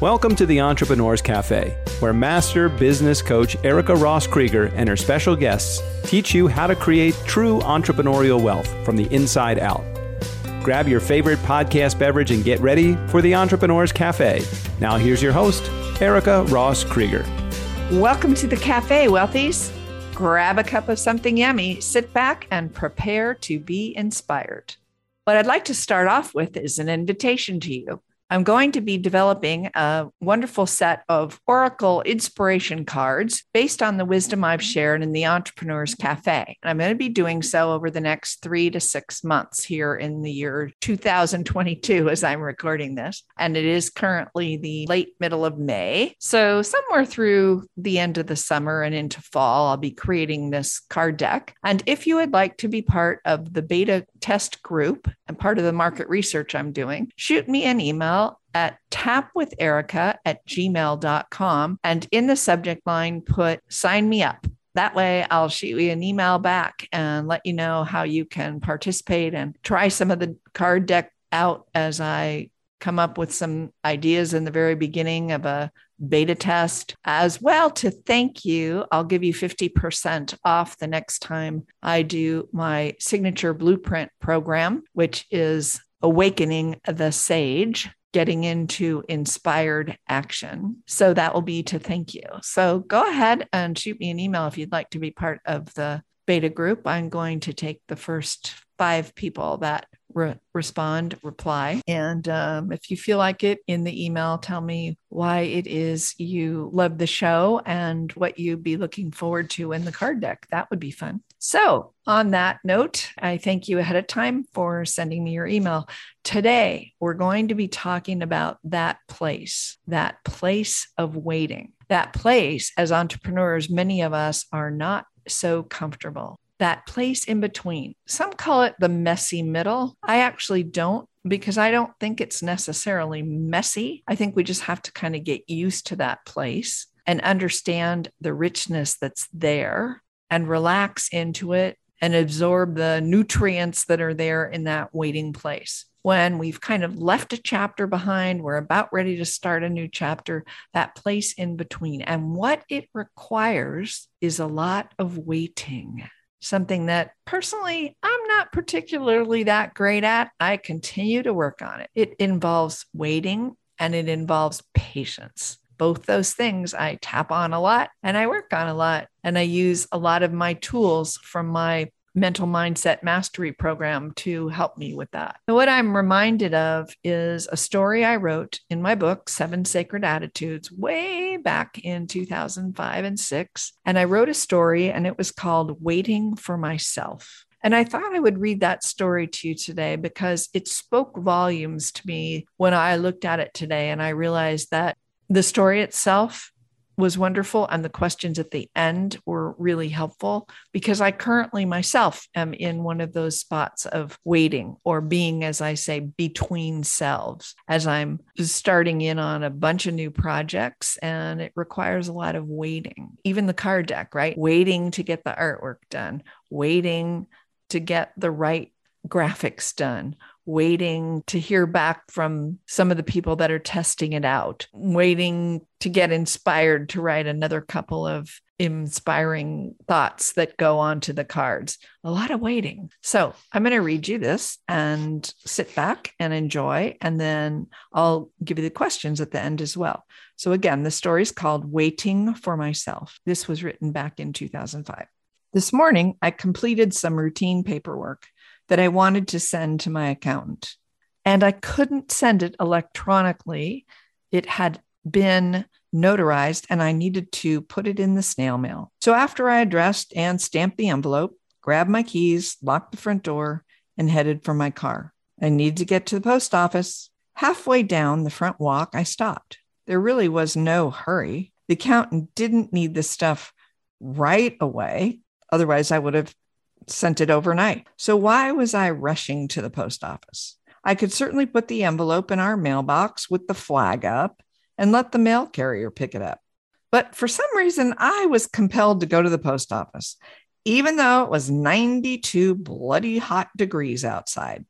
Welcome to the Entrepreneurs Cafe, where master business coach Erica Ross Krieger and her special guests teach you how to create true entrepreneurial wealth from the inside out. Grab your favorite podcast beverage and get ready for the Entrepreneurs Cafe. Now, here's your host, Erica Ross Krieger. Welcome to the cafe, wealthies. Grab a cup of something yummy, sit back, and prepare to be inspired. What I'd like to start off with is an invitation to you. I'm going to be developing a wonderful set of Oracle inspiration cards based on the wisdom I've shared in the Entrepreneurs Cafe. And I'm going to be doing so over the next three to six months here in the year 2022 as I'm recording this. And it is currently the late middle of May. So, somewhere through the end of the summer and into fall, I'll be creating this card deck. And if you would like to be part of the beta test group and part of the market research I'm doing, shoot me an email at tapwitherica at gmail.com and in the subject line put sign me up. That way, I'll shoot you an email back and let you know how you can participate and try some of the card deck out as I come up with some ideas in the very beginning of a beta test as well to thank you. I'll give you 50% off the next time I do my signature blueprint program, which is Awakening the Sage. Getting into inspired action. So that will be to thank you. So go ahead and shoot me an email if you'd like to be part of the beta group. I'm going to take the first five people that re- respond, reply. And um, if you feel like it in the email, tell me why it is you love the show and what you'd be looking forward to in the card deck. That would be fun. So, on that note, I thank you ahead of time for sending me your email. Today, we're going to be talking about that place, that place of waiting. That place, as entrepreneurs, many of us are not so comfortable that place in between. Some call it the messy middle. I actually don't because I don't think it's necessarily messy. I think we just have to kind of get used to that place and understand the richness that's there and relax into it and absorb the nutrients that are there in that waiting place. When we've kind of left a chapter behind, we're about ready to start a new chapter, that place in between. And what it requires is a lot of waiting something that personally I'm not particularly that great at. I continue to work on it. It involves waiting and it involves patience. Both those things I tap on a lot and I work on a lot. And I use a lot of my tools from my mental mindset mastery program to help me with that. And what I'm reminded of is a story I wrote in my book, Seven Sacred Attitudes, way back in 2005 and six. And I wrote a story and it was called Waiting for Myself. And I thought I would read that story to you today because it spoke volumes to me when I looked at it today and I realized that the story itself was wonderful and the questions at the end were really helpful because I currently myself am in one of those spots of waiting or being, as I say, between selves as I'm starting in on a bunch of new projects and it requires a lot of waiting. Even the card deck, right? Waiting to get the artwork done, waiting to get the right graphics done, waiting to hear back from some of the people that are testing it out, waiting to get inspired to write another couple of inspiring thoughts that go onto the cards. A lot of waiting. So I'm going to read you this and sit back and enjoy. And then I'll give you the questions at the end as well. So again, the story is called Waiting for Myself. This was written back in 2005. This morning, I completed some routine paperwork that I wanted to send to my accountant. And I couldn't send it electronically. It had been notarized and I needed to put it in the snail mail. So after I addressed and stamped the envelope, grabbed my keys, locked the front door, and headed for my car. I needed to get to the post office. Halfway down the front walk, I stopped. There really was no hurry. The accountant didn't need the stuff right away. Otherwise, I would have sent it overnight. So why was I rushing to the post office? I could certainly put the envelope in our mailbox with the flag up and let the mail carrier pick it up. But for some reason, I was compelled to go to the post office, even though it was 92 bloody hot degrees outside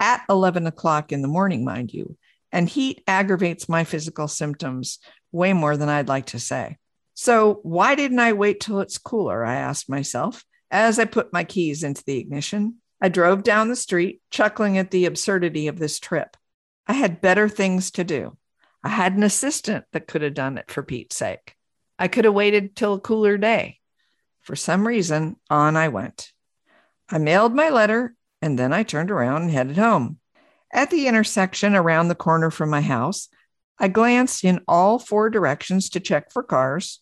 at 11 o'clock in the morning, mind you. and heat aggravates my physical symptoms way more than I'd like to say. So, why didn't I wait till it's cooler? I asked myself as I put my keys into the ignition. I drove down the street, chuckling at the absurdity of this trip. I had better things to do. I had an assistant that could have done it for Pete's sake. I could have waited till a cooler day. For some reason, on I went. I mailed my letter and then I turned around and headed home. At the intersection around the corner from my house, I glanced in all four directions to check for cars.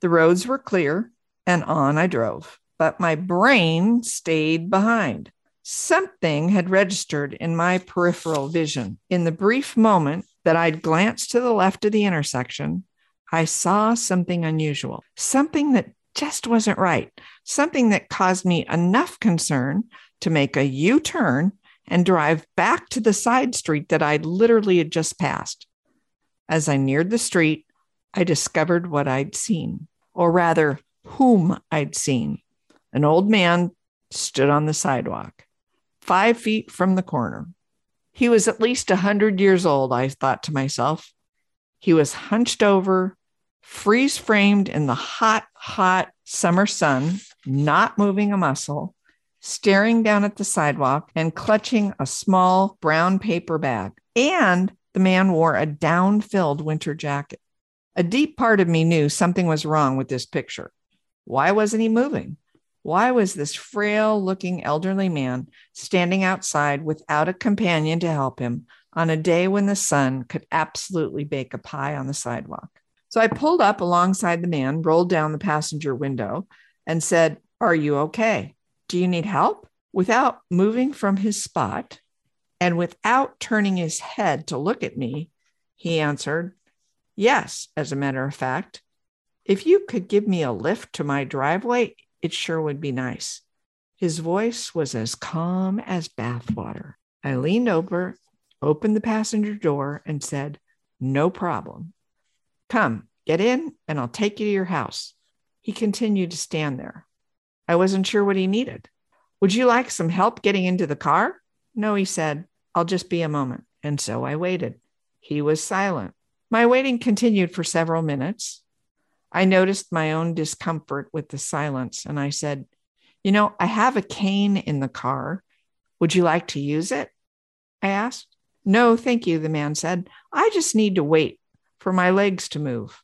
The roads were clear and on I drove, but my brain stayed behind. Something had registered in my peripheral vision. In the brief moment that I'd glanced to the left of the intersection, I saw something unusual, something that just wasn't right, something that caused me enough concern to make a U turn and drive back to the side street that I literally had just passed. As I neared the street, I discovered what I'd seen, or rather, whom I'd seen. An old man stood on the sidewalk, five feet from the corner. He was at least a hundred years old, I thought to myself. He was hunched over, freeze framed in the hot, hot summer sun, not moving a muscle, staring down at the sidewalk and clutching a small brown paper bag. And the man wore a down filled winter jacket. A deep part of me knew something was wrong with this picture. Why wasn't he moving? Why was this frail looking elderly man standing outside without a companion to help him on a day when the sun could absolutely bake a pie on the sidewalk? So I pulled up alongside the man, rolled down the passenger window, and said, Are you okay? Do you need help? Without moving from his spot and without turning his head to look at me, he answered, Yes, as a matter of fact. If you could give me a lift to my driveway, it sure would be nice. His voice was as calm as bathwater. I leaned over, opened the passenger door, and said, No problem. Come, get in, and I'll take you to your house. He continued to stand there. I wasn't sure what he needed. Would you like some help getting into the car? No, he said. I'll just be a moment. And so I waited. He was silent. My waiting continued for several minutes. I noticed my own discomfort with the silence and I said, You know, I have a cane in the car. Would you like to use it? I asked. No, thank you, the man said. I just need to wait for my legs to move.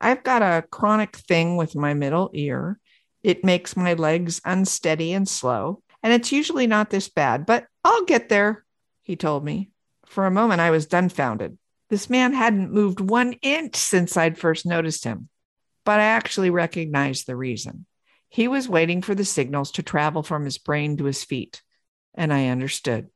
I've got a chronic thing with my middle ear, it makes my legs unsteady and slow, and it's usually not this bad, but I'll get there, he told me. For a moment, I was dumbfounded. This man hadn't moved one inch since I'd first noticed him, but I actually recognized the reason. He was waiting for the signals to travel from his brain to his feet, and I understood.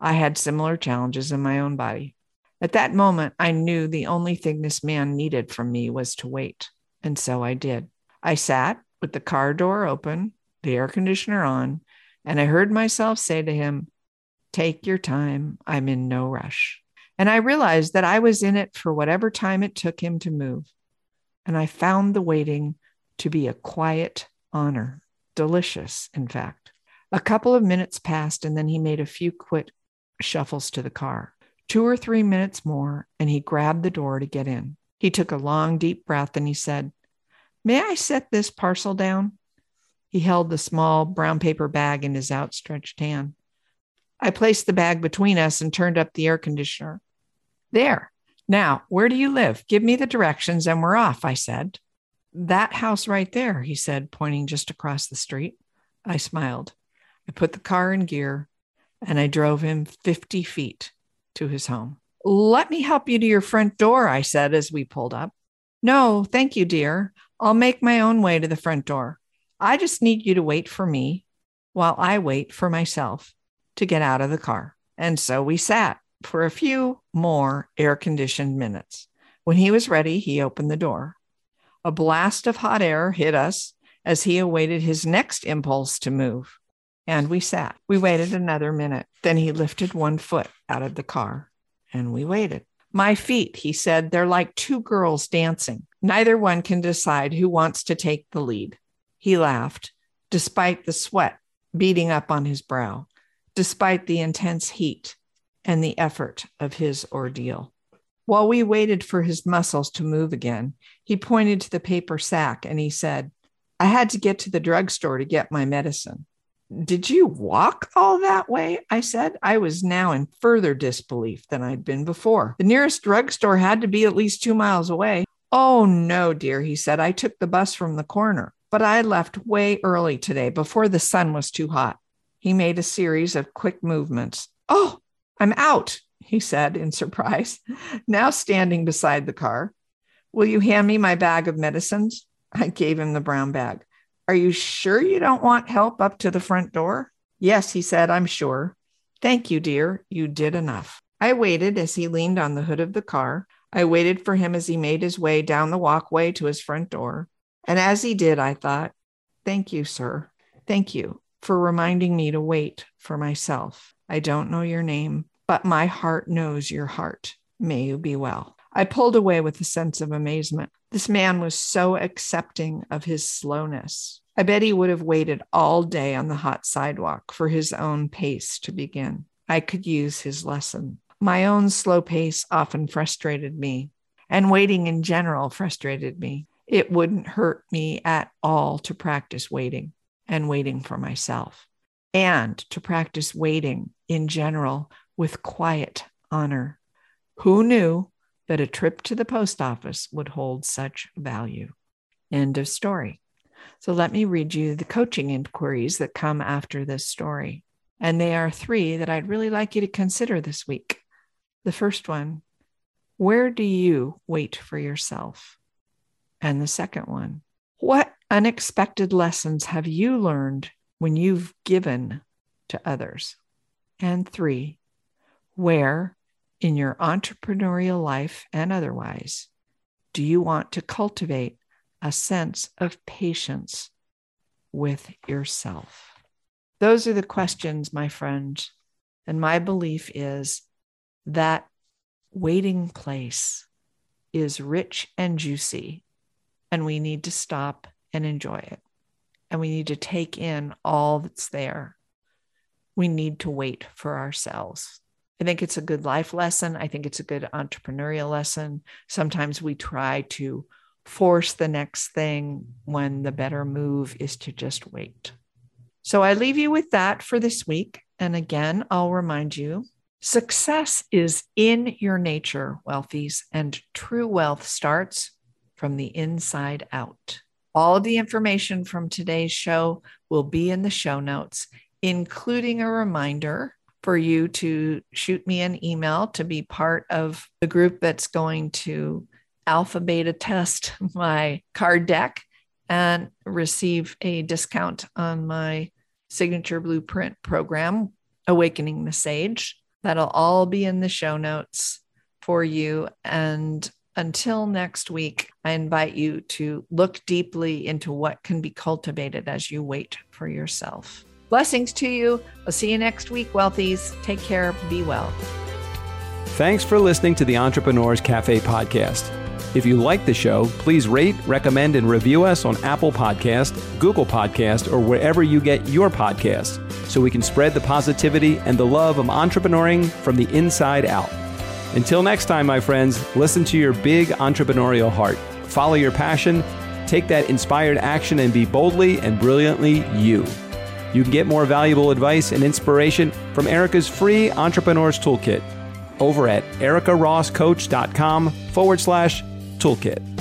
I had similar challenges in my own body. At that moment, I knew the only thing this man needed from me was to wait, and so I did. I sat with the car door open, the air conditioner on, and I heard myself say to him, Take your time. I'm in no rush. And I realized that I was in it for whatever time it took him to move. And I found the waiting to be a quiet honor, delicious, in fact. A couple of minutes passed, and then he made a few quick shuffles to the car. Two or three minutes more, and he grabbed the door to get in. He took a long, deep breath and he said, May I set this parcel down? He held the small brown paper bag in his outstretched hand. I placed the bag between us and turned up the air conditioner. There. Now, where do you live? Give me the directions and we're off, I said. That house right there, he said, pointing just across the street. I smiled. I put the car in gear and I drove him 50 feet to his home. Let me help you to your front door, I said as we pulled up. No, thank you, dear. I'll make my own way to the front door. I just need you to wait for me while I wait for myself to get out of the car. And so we sat for a few more air conditioned minutes. When he was ready, he opened the door. A blast of hot air hit us as he awaited his next impulse to move. And we sat. We waited another minute. Then he lifted one foot out of the car and we waited. My feet, he said, they're like two girls dancing. Neither one can decide who wants to take the lead. He laughed, despite the sweat beating up on his brow, despite the intense heat and the effort of his ordeal. While we waited for his muscles to move again, he pointed to the paper sack and he said, I had to get to the drugstore to get my medicine. Did you walk all that way? I said. I was now in further disbelief than I'd been before. The nearest drugstore had to be at least two miles away. Oh, no, dear, he said. I took the bus from the corner, but I left way early today before the sun was too hot. He made a series of quick movements. Oh, I'm out, he said in surprise, now standing beside the car. Will you hand me my bag of medicines? I gave him the brown bag. Are you sure you don't want help up to the front door? Yes, he said, I'm sure. Thank you, dear. You did enough. I waited as he leaned on the hood of the car. I waited for him as he made his way down the walkway to his front door. And as he did, I thought, Thank you, sir. Thank you for reminding me to wait for myself. I don't know your name, but my heart knows your heart. May you be well. I pulled away with a sense of amazement. This man was so accepting of his slowness. I bet he would have waited all day on the hot sidewalk for his own pace to begin. I could use his lesson. My own slow pace often frustrated me, and waiting in general frustrated me. It wouldn't hurt me at all to practice waiting and waiting for myself, and to practice waiting in general with quiet honor. Who knew that a trip to the post office would hold such value. End of story. So let me read you the coaching inquiries that come after this story. And they are three that I'd really like you to consider this week. The first one Where do you wait for yourself? And the second one What unexpected lessons have you learned when you've given to others? And three, Where in your entrepreneurial life and otherwise do you want to cultivate a sense of patience with yourself? Those are the questions, my friend. And my belief is that waiting place is rich and juicy, and we need to stop and enjoy it. And we need to take in all that's there. We need to wait for ourselves. I think it's a good life lesson. I think it's a good entrepreneurial lesson. Sometimes we try to force the next thing when the better move is to just wait. So I leave you with that for this week. And again, I'll remind you success is in your nature, wealthies, and true wealth starts from the inside out. All the information from today's show will be in the show notes, including a reminder for you to shoot me an email to be part of the group that's going to alpha beta test my card deck and receive a discount on my signature blueprint program, Awakening the Sage. That'll all be in the show notes for you. And until next week, I invite you to look deeply into what can be cultivated as you wait for yourself. Blessings to you. I'll see you next week, Wealthies. Take care. Be well. Thanks for listening to the Entrepreneurs Cafe podcast. If you like the show, please rate, recommend, and review us on Apple Podcast, Google Podcast, or wherever you get your podcasts so we can spread the positivity and the love of entrepreneuring from the inside out. Until next time, my friends, listen to your big entrepreneurial heart. Follow your passion, take that inspired action, and be boldly and brilliantly you. You can get more valuable advice and inspiration from Erica's free Entrepreneurs Toolkit over at ericarosscoach.com forward slash toolkit.